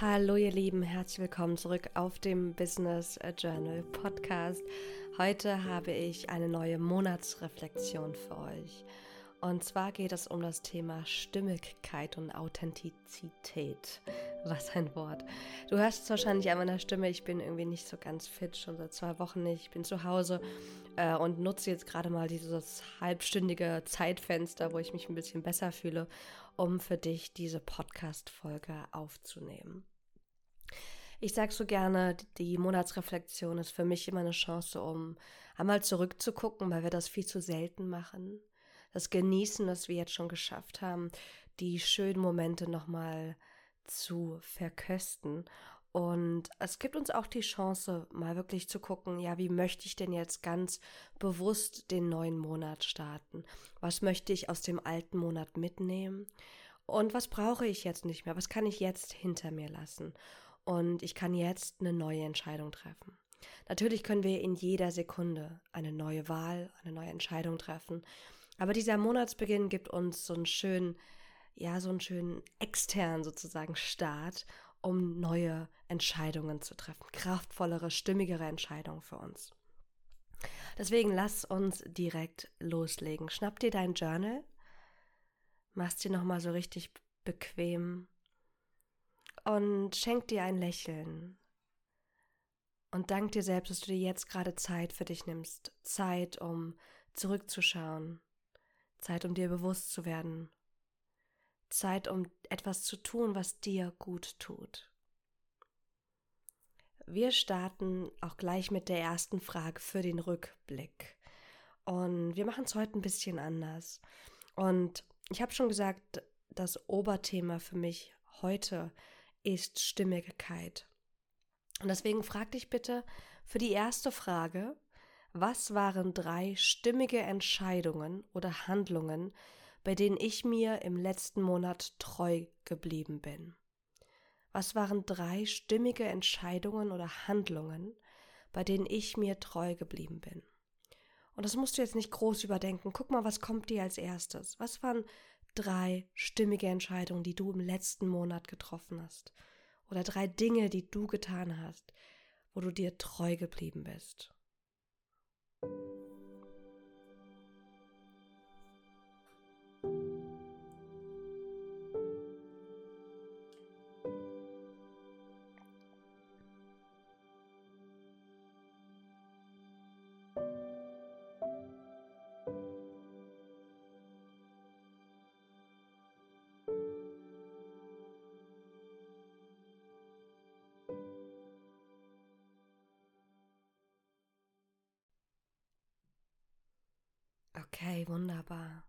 Hallo ihr Lieben, herzlich willkommen zurück auf dem Business Journal Podcast. Heute habe ich eine neue Monatsreflexion für euch. Und zwar geht es um das Thema Stimmigkeit und Authentizität. Was ein Wort. Du hörst es wahrscheinlich an meiner Stimme, ich bin irgendwie nicht so ganz fit, schon seit zwei Wochen nicht. Ich bin zu Hause äh, und nutze jetzt gerade mal dieses halbstündige Zeitfenster, wo ich mich ein bisschen besser fühle, um für dich diese Podcast-Folge aufzunehmen. Ich sage so gerne, die Monatsreflexion ist für mich immer eine Chance, um einmal zurückzugucken, weil wir das viel zu selten machen. Das Genießen, was wir jetzt schon geschafft haben, die schönen Momente nochmal zu verkösten. Und es gibt uns auch die Chance, mal wirklich zu gucken, ja, wie möchte ich denn jetzt ganz bewusst den neuen Monat starten? Was möchte ich aus dem alten Monat mitnehmen? Und was brauche ich jetzt nicht mehr? Was kann ich jetzt hinter mir lassen? Und ich kann jetzt eine neue Entscheidung treffen. Natürlich können wir in jeder Sekunde eine neue Wahl, eine neue Entscheidung treffen. Aber dieser Monatsbeginn gibt uns so einen schönen, ja, so einen schönen externen sozusagen Start, um neue Entscheidungen zu treffen. Kraftvollere, stimmigere Entscheidungen für uns. Deswegen lass uns direkt loslegen. Schnapp dir dein Journal, machst dir nochmal so richtig bequem und schenk dir ein Lächeln. Und dank dir selbst, dass du dir jetzt gerade Zeit für dich nimmst. Zeit, um zurückzuschauen. Zeit, um dir bewusst zu werden. Zeit, um etwas zu tun, was dir gut tut. Wir starten auch gleich mit der ersten Frage für den Rückblick. Und wir machen es heute ein bisschen anders. Und ich habe schon gesagt, das Oberthema für mich heute ist Stimmigkeit. Und deswegen frag dich bitte für die erste Frage, was waren drei stimmige Entscheidungen oder Handlungen, bei denen ich mir im letzten Monat treu geblieben bin? Was waren drei stimmige Entscheidungen oder Handlungen, bei denen ich mir treu geblieben bin? Und das musst du jetzt nicht groß überdenken. Guck mal, was kommt dir als erstes? Was waren drei stimmige Entscheidungen, die du im letzten Monat getroffen hast. Oder drei Dinge, die du getan hast, wo du dir treu geblieben bist. Wunderbar.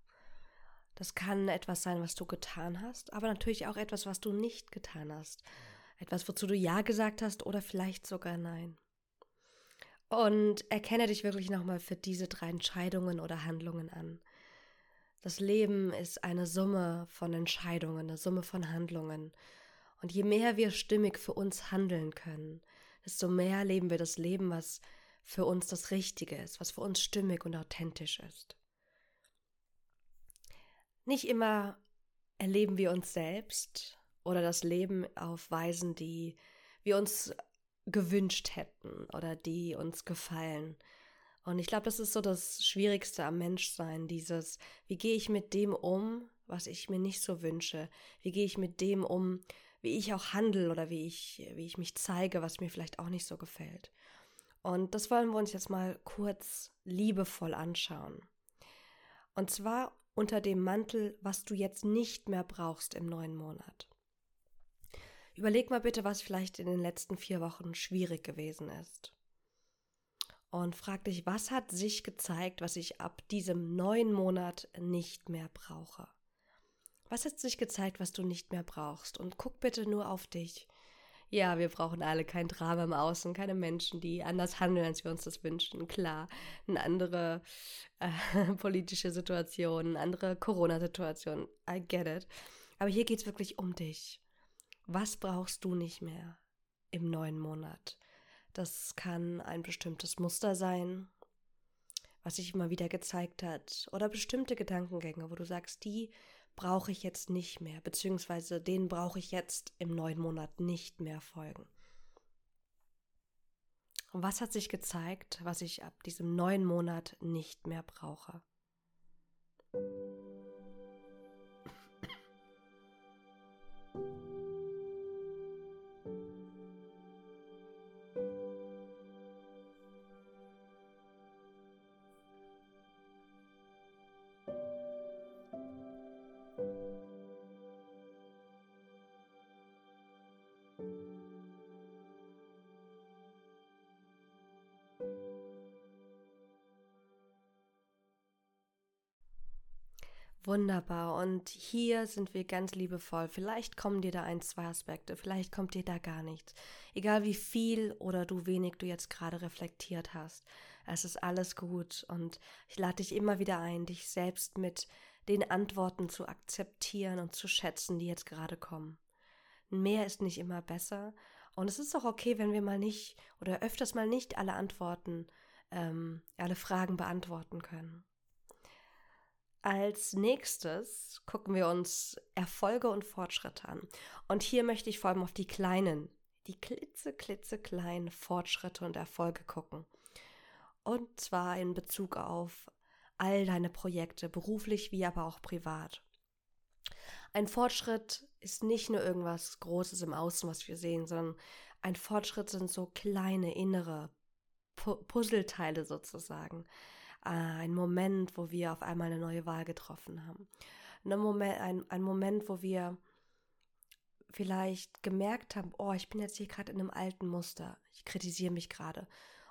Das kann etwas sein, was du getan hast, aber natürlich auch etwas, was du nicht getan hast. Etwas, wozu du Ja gesagt hast oder vielleicht sogar Nein. Und erkenne dich wirklich nochmal für diese drei Entscheidungen oder Handlungen an. Das Leben ist eine Summe von Entscheidungen, eine Summe von Handlungen. Und je mehr wir stimmig für uns handeln können, desto mehr leben wir das Leben, was für uns das Richtige ist, was für uns stimmig und authentisch ist. Nicht immer erleben wir uns selbst oder das Leben auf Weisen, die wir uns gewünscht hätten oder die uns gefallen. Und ich glaube, das ist so das Schwierigste am Menschsein, dieses, wie gehe ich mit dem um, was ich mir nicht so wünsche? Wie gehe ich mit dem um, wie ich auch handle oder wie ich, wie ich mich zeige, was mir vielleicht auch nicht so gefällt? Und das wollen wir uns jetzt mal kurz liebevoll anschauen. Und zwar unter dem Mantel, was du jetzt nicht mehr brauchst im neuen Monat. Überleg mal bitte, was vielleicht in den letzten vier Wochen schwierig gewesen ist. Und frag dich, was hat sich gezeigt, was ich ab diesem neuen Monat nicht mehr brauche? Was hat sich gezeigt, was du nicht mehr brauchst? Und guck bitte nur auf dich. Ja, wir brauchen alle kein Drama im Außen, keine Menschen, die anders handeln, als wir uns das wünschen. Klar, eine andere äh, politische Situation, eine andere Corona-Situation. I get it. Aber hier geht es wirklich um dich. Was brauchst du nicht mehr im neuen Monat? Das kann ein bestimmtes Muster sein, was sich immer wieder gezeigt hat, oder bestimmte Gedankengänge, wo du sagst, die brauche ich jetzt nicht mehr, beziehungsweise den brauche ich jetzt im neuen Monat nicht mehr folgen. Was hat sich gezeigt, was ich ab diesem neuen Monat nicht mehr brauche? Wunderbar. Und hier sind wir ganz liebevoll. Vielleicht kommen dir da ein, zwei Aspekte, vielleicht kommt dir da gar nichts. Egal wie viel oder du wenig du jetzt gerade reflektiert hast. Es ist alles gut und ich lade dich immer wieder ein, dich selbst mit den Antworten zu akzeptieren und zu schätzen, die jetzt gerade kommen. Mehr ist nicht immer besser und es ist auch okay, wenn wir mal nicht oder öfters mal nicht alle Antworten, ähm, alle Fragen beantworten können. Als nächstes gucken wir uns Erfolge und Fortschritte an. Und hier möchte ich vor allem auf die kleinen, die klitze, klitze kleinen Fortschritte und Erfolge gucken. Und zwar in Bezug auf all deine Projekte, beruflich wie aber auch privat. Ein Fortschritt ist nicht nur irgendwas Großes im Außen, was wir sehen, sondern ein Fortschritt sind so kleine innere Puzzleteile sozusagen ein Moment, wo wir auf einmal eine neue Wahl getroffen haben. Ein Moment, ein, ein Moment, wo wir vielleicht gemerkt haben, oh, ich bin jetzt hier gerade in einem alten Muster, ich kritisiere mich gerade.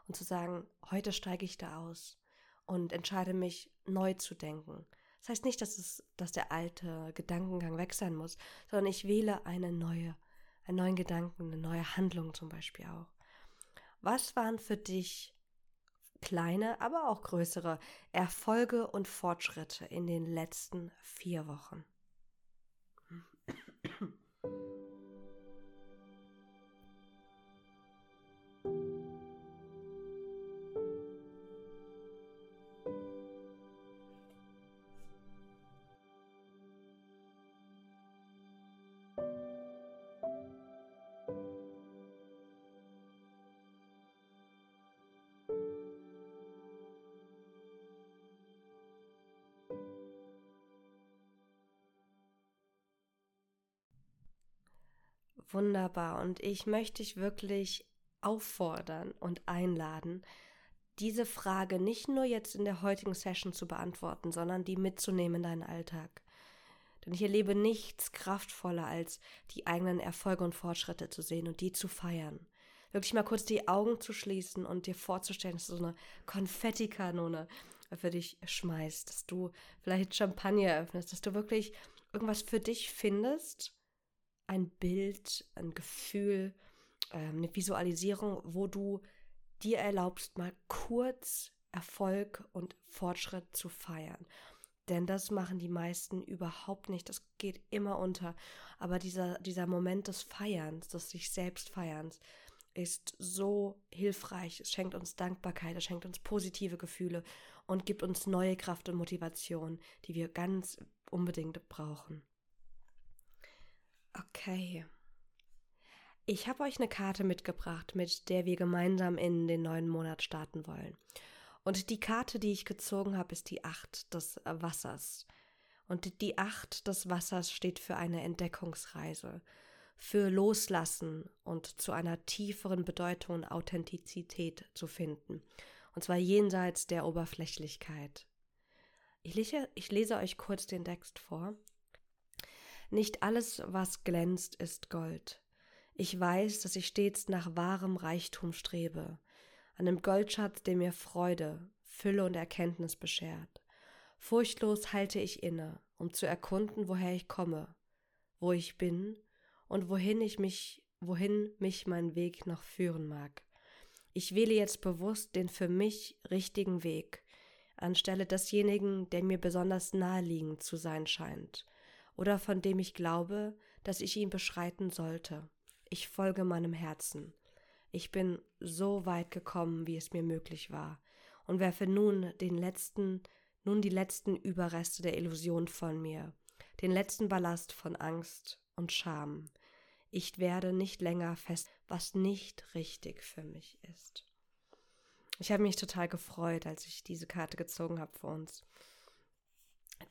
Und zu sagen, heute steige ich da aus und entscheide mich neu zu denken. Das heißt nicht, dass, es, dass der alte Gedankengang weg sein muss, sondern ich wähle eine neue, einen neuen Gedanken, eine neue Handlung zum Beispiel auch. Was waren für dich kleine, aber auch größere Erfolge und Fortschritte in den letzten vier Wochen. Wunderbar. Und ich möchte dich wirklich auffordern und einladen, diese Frage nicht nur jetzt in der heutigen Session zu beantworten, sondern die mitzunehmen in deinen Alltag. Denn ich erlebe nichts kraftvoller, als die eigenen Erfolge und Fortschritte zu sehen und die zu feiern. Wirklich mal kurz die Augen zu schließen und dir vorzustellen, dass du so eine Konfettikanone für dich schmeißt, dass du vielleicht Champagner öffnest, dass du wirklich irgendwas für dich findest, ein Bild, ein Gefühl, ähm, eine Visualisierung, wo du dir erlaubst, mal kurz Erfolg und Fortschritt zu feiern. Denn das machen die meisten überhaupt nicht. Das geht immer unter. Aber dieser, dieser Moment des Feierns, des sich selbst Feierns, ist so hilfreich. Es schenkt uns Dankbarkeit, es schenkt uns positive Gefühle und gibt uns neue Kraft und Motivation, die wir ganz unbedingt brauchen. Okay. Ich habe euch eine Karte mitgebracht, mit der wir gemeinsam in den neuen Monat starten wollen. Und die Karte, die ich gezogen habe, ist die Acht des Wassers. Und die Acht des Wassers steht für eine Entdeckungsreise, für Loslassen und zu einer tieferen Bedeutung und Authentizität zu finden. Und zwar jenseits der Oberflächlichkeit. Ich lese, ich lese euch kurz den Text vor nicht alles, was glänzt, ist Gold. Ich weiß, dass ich stets nach wahrem Reichtum strebe, an dem Goldschatz, der mir Freude, Fülle und Erkenntnis beschert. Furchtlos halte ich inne, um zu erkunden, woher ich komme, wo ich bin und wohin ich mich, wohin mich mein Weg noch führen mag. Ich wähle jetzt bewusst den für mich richtigen Weg, anstelle desjenigen, der mir besonders naheliegend zu sein scheint oder von dem ich glaube, dass ich ihn beschreiten sollte. Ich folge meinem Herzen. Ich bin so weit gekommen, wie es mir möglich war, und werfe nun den letzten, nun die letzten Überreste der Illusion von mir, den letzten Ballast von Angst und Scham. Ich werde nicht länger fest, was nicht richtig für mich ist. Ich habe mich total gefreut, als ich diese Karte gezogen habe für uns.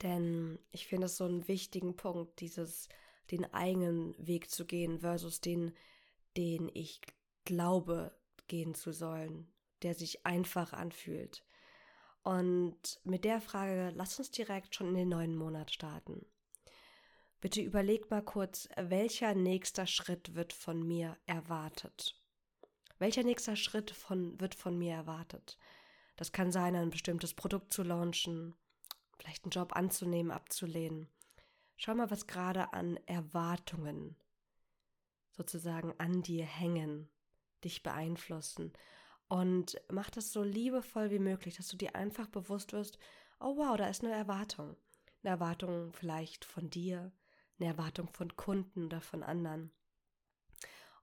Denn ich finde es so einen wichtigen Punkt, dieses, den eigenen Weg zu gehen versus den, den ich glaube gehen zu sollen, der sich einfach anfühlt. Und mit der Frage, lass uns direkt schon in den neuen Monat starten. Bitte überleg mal kurz, welcher nächster Schritt wird von mir erwartet? Welcher nächster Schritt von, wird von mir erwartet? Das kann sein, ein bestimmtes Produkt zu launchen, vielleicht einen Job anzunehmen, abzulehnen. Schau mal, was gerade an Erwartungen sozusagen an dir hängen, dich beeinflussen. Und mach das so liebevoll wie möglich, dass du dir einfach bewusst wirst, oh wow, da ist eine Erwartung. Eine Erwartung vielleicht von dir, eine Erwartung von Kunden oder von anderen.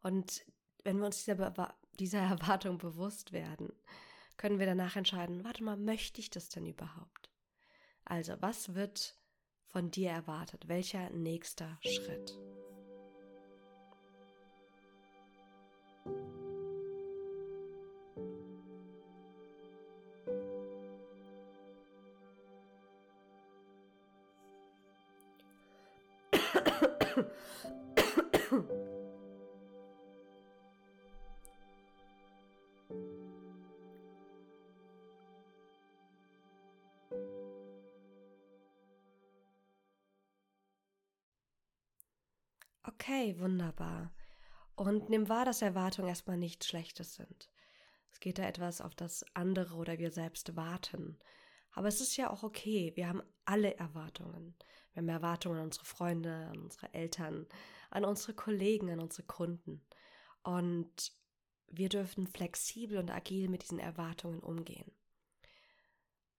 Und wenn wir uns dieser, dieser Erwartung bewusst werden, können wir danach entscheiden, warte mal, möchte ich das denn überhaupt? Also, was wird von dir erwartet? Welcher nächster Schritt? Okay, wunderbar. Und nimm wahr, dass Erwartungen erstmal nichts Schlechtes sind. Es geht da etwas, auf das andere oder wir selbst warten. Aber es ist ja auch okay. Wir haben alle Erwartungen. Wir haben Erwartungen an unsere Freunde, an unsere Eltern, an unsere Kollegen, an unsere Kunden. Und wir dürfen flexibel und agil mit diesen Erwartungen umgehen.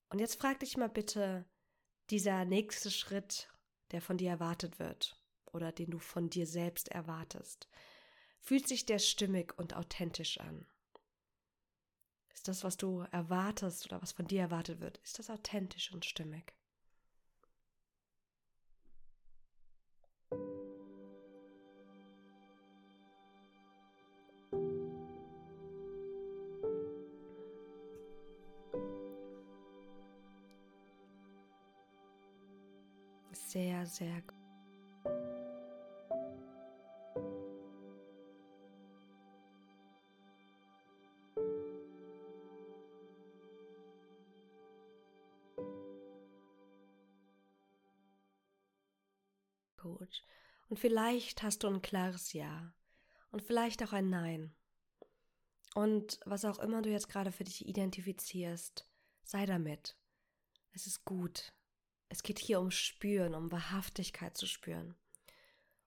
Und jetzt frag dich mal bitte, dieser nächste Schritt, der von dir erwartet wird oder den du von dir selbst erwartest, fühlt sich der stimmig und authentisch an? Ist das, was du erwartest oder was von dir erwartet wird, ist das authentisch und stimmig? Sehr, sehr gut. Vielleicht hast du ein klares Ja und vielleicht auch ein Nein. Und was auch immer du jetzt gerade für dich identifizierst, sei damit. Es ist gut. Es geht hier um Spüren, um Wahrhaftigkeit zu spüren.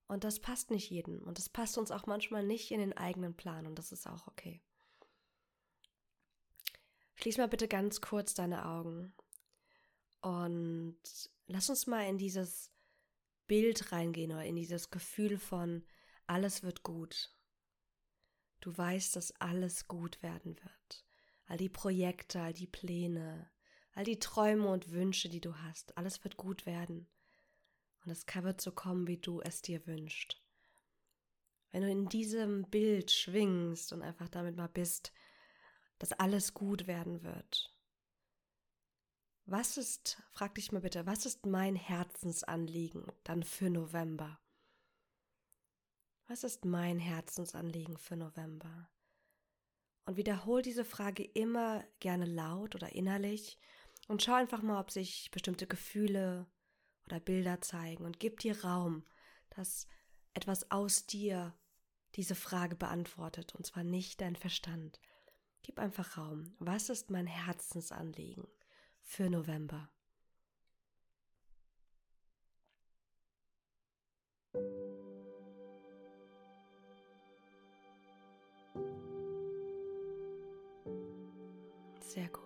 Und das passt nicht jedem. Und das passt uns auch manchmal nicht in den eigenen Plan. Und das ist auch okay. Schließ mal bitte ganz kurz deine Augen. Und lass uns mal in dieses Bild reingehen oder in dieses Gefühl von alles wird gut. Du weißt, dass alles gut werden wird. All die Projekte, all die Pläne, all die Träume und Wünsche, die du hast, alles wird gut werden. Und es wird so kommen, wie du es dir wünschst. Wenn du in diesem Bild schwingst und einfach damit mal bist, dass alles gut werden wird, was ist, frag dich mal bitte, was ist mein Herzensanliegen dann für November? Was ist mein Herzensanliegen für November? Und wiederhol diese Frage immer gerne laut oder innerlich und schau einfach mal, ob sich bestimmte Gefühle oder Bilder zeigen und gib dir Raum, dass etwas aus dir diese Frage beantwortet und zwar nicht dein Verstand. Gib einfach Raum. Was ist mein Herzensanliegen? Für November. Sehr gut.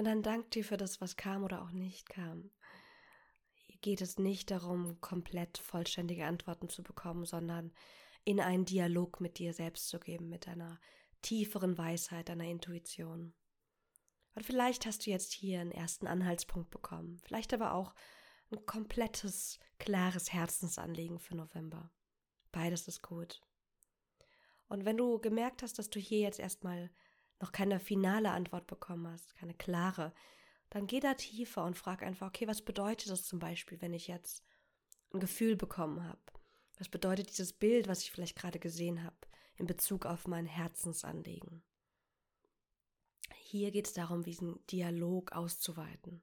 Und dann dank dir für das, was kam oder auch nicht kam. Hier geht es nicht darum, komplett vollständige Antworten zu bekommen, sondern in einen Dialog mit dir selbst zu geben, mit deiner tieferen Weisheit, deiner Intuition. Und vielleicht hast du jetzt hier einen ersten Anhaltspunkt bekommen, vielleicht aber auch ein komplettes, klares Herzensanliegen für November. Beides ist gut. Und wenn du gemerkt hast, dass du hier jetzt erstmal noch keine finale Antwort bekommen hast, keine klare, dann geh da tiefer und frag einfach, okay, was bedeutet das zum Beispiel, wenn ich jetzt ein Gefühl bekommen habe? Was bedeutet dieses Bild, was ich vielleicht gerade gesehen habe, in Bezug auf mein Herzensanliegen? Hier geht es darum, diesen Dialog auszuweiten.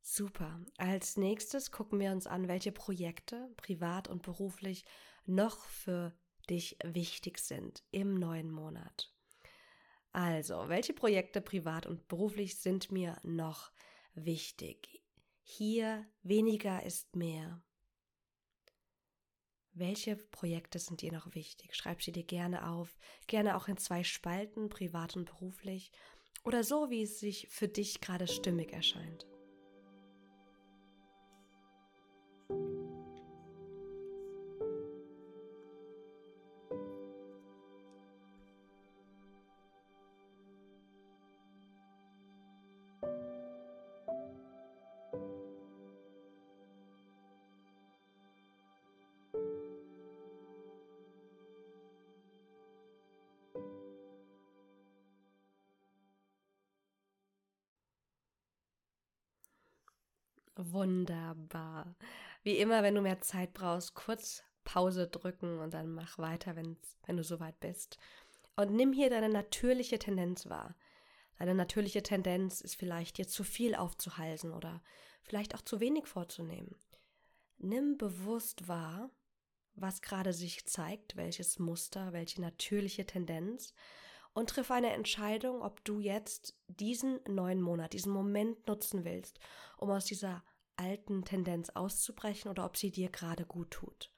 Super. Als nächstes gucken wir uns an, welche Projekte, privat und beruflich, noch für dich wichtig sind im neuen Monat. Also, welche Projekte privat und beruflich sind mir noch wichtig? Hier weniger ist mehr. Welche Projekte sind dir noch wichtig? Schreib sie dir gerne auf, gerne auch in zwei Spalten, privat und beruflich, oder so, wie es sich für dich gerade stimmig erscheint. Wunderbar. Wie immer, wenn du mehr Zeit brauchst, kurz Pause drücken und dann mach weiter, wenn's, wenn du soweit bist. Und nimm hier deine natürliche Tendenz wahr. Deine natürliche Tendenz ist vielleicht dir zu viel aufzuhalsen oder vielleicht auch zu wenig vorzunehmen. Nimm bewusst wahr, was gerade sich zeigt, welches Muster, welche natürliche Tendenz und triff eine Entscheidung, ob du jetzt diesen neuen Monat, diesen Moment nutzen willst, um aus dieser alten Tendenz auszubrechen oder ob sie dir gerade gut tut.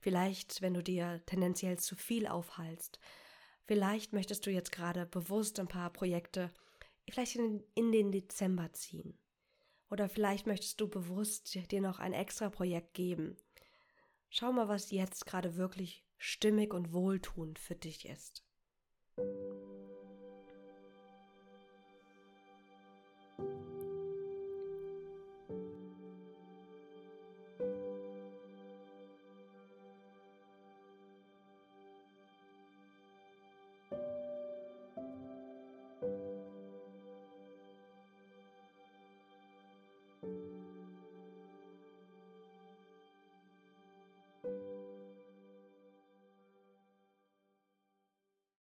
Vielleicht, wenn du dir tendenziell zu viel aufhalst. Vielleicht möchtest du jetzt gerade bewusst ein paar Projekte vielleicht in, in den Dezember ziehen. Oder vielleicht möchtest du bewusst dir noch ein extra Projekt geben. Schau mal, was jetzt gerade wirklich stimmig und wohltuend für dich ist.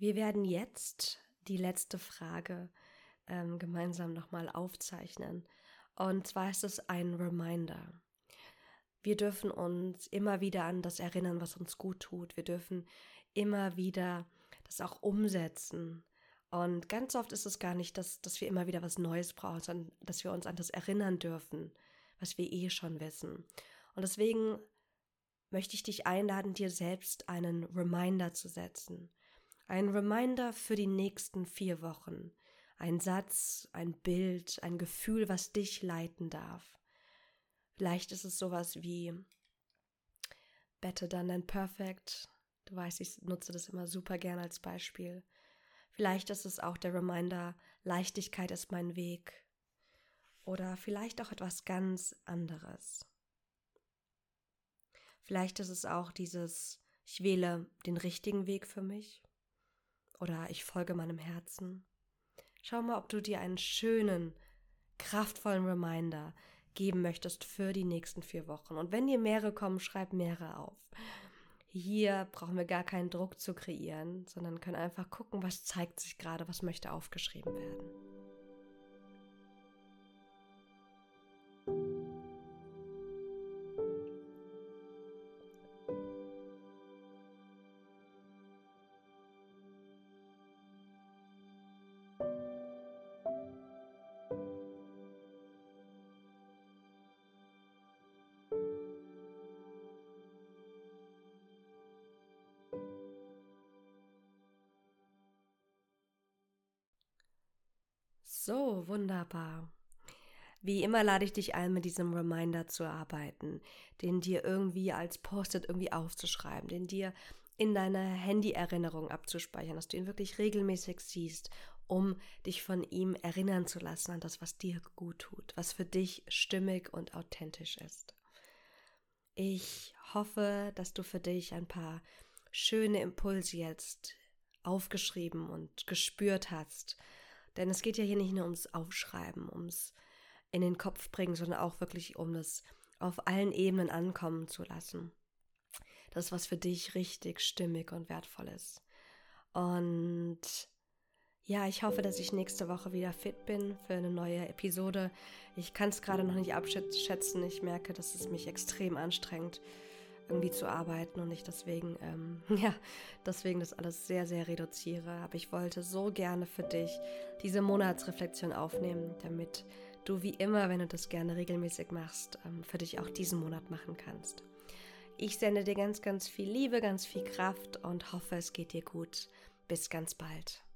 Wir werden jetzt die letzte Frage ähm, gemeinsam nochmal aufzeichnen. Und zwar ist es ein Reminder. Wir dürfen uns immer wieder an das erinnern, was uns gut tut. Wir dürfen immer wieder das auch umsetzen. Und ganz oft ist es gar nicht, dass, dass wir immer wieder was Neues brauchen, sondern dass wir uns an das erinnern dürfen, was wir eh schon wissen. Und deswegen möchte ich dich einladen, dir selbst einen Reminder zu setzen. Ein Reminder für die nächsten vier Wochen. Ein Satz, ein Bild, ein Gefühl, was dich leiten darf. Vielleicht ist es sowas wie Better done than perfect. Du weißt, ich nutze das immer super gern als Beispiel. Vielleicht ist es auch der Reminder, Leichtigkeit ist mein Weg. Oder vielleicht auch etwas ganz anderes. Vielleicht ist es auch dieses, ich wähle den richtigen Weg für mich oder ich folge meinem Herzen. Schau mal, ob du dir einen schönen, kraftvollen Reminder geben möchtest für die nächsten vier Wochen. Und wenn dir mehrere kommen, schreib mehrere auf. Hier brauchen wir gar keinen Druck zu kreieren, sondern können einfach gucken, was zeigt sich gerade, was möchte aufgeschrieben werden. So, wunderbar. Wie immer lade ich dich ein, mit diesem Reminder zu arbeiten, den dir irgendwie als Post-it irgendwie aufzuschreiben, den dir in deiner Handy-Erinnerung abzuspeichern, dass du ihn wirklich regelmäßig siehst, um dich von ihm erinnern zu lassen an das, was dir gut tut, was für dich stimmig und authentisch ist. Ich hoffe, dass du für dich ein paar schöne Impulse jetzt aufgeschrieben und gespürt hast. Denn es geht ja hier nicht nur ums Aufschreiben, ums in den Kopf bringen, sondern auch wirklich um das auf allen Ebenen ankommen zu lassen. Das, was für dich richtig stimmig und wertvoll ist. Und ja, ich hoffe, dass ich nächste Woche wieder fit bin für eine neue Episode. Ich kann es gerade noch nicht abschätzen. Ich merke, dass es mich extrem anstrengt, irgendwie zu arbeiten und ich deswegen, ähm, ja, deswegen das alles sehr, sehr reduziere. Aber ich wollte so gerne für dich diese Monatsreflexion aufnehmen, damit du wie immer, wenn du das gerne regelmäßig machst, ähm, für dich auch diesen Monat machen kannst. Ich sende dir ganz, ganz viel Liebe, ganz viel Kraft und hoffe, es geht dir gut. Bis ganz bald.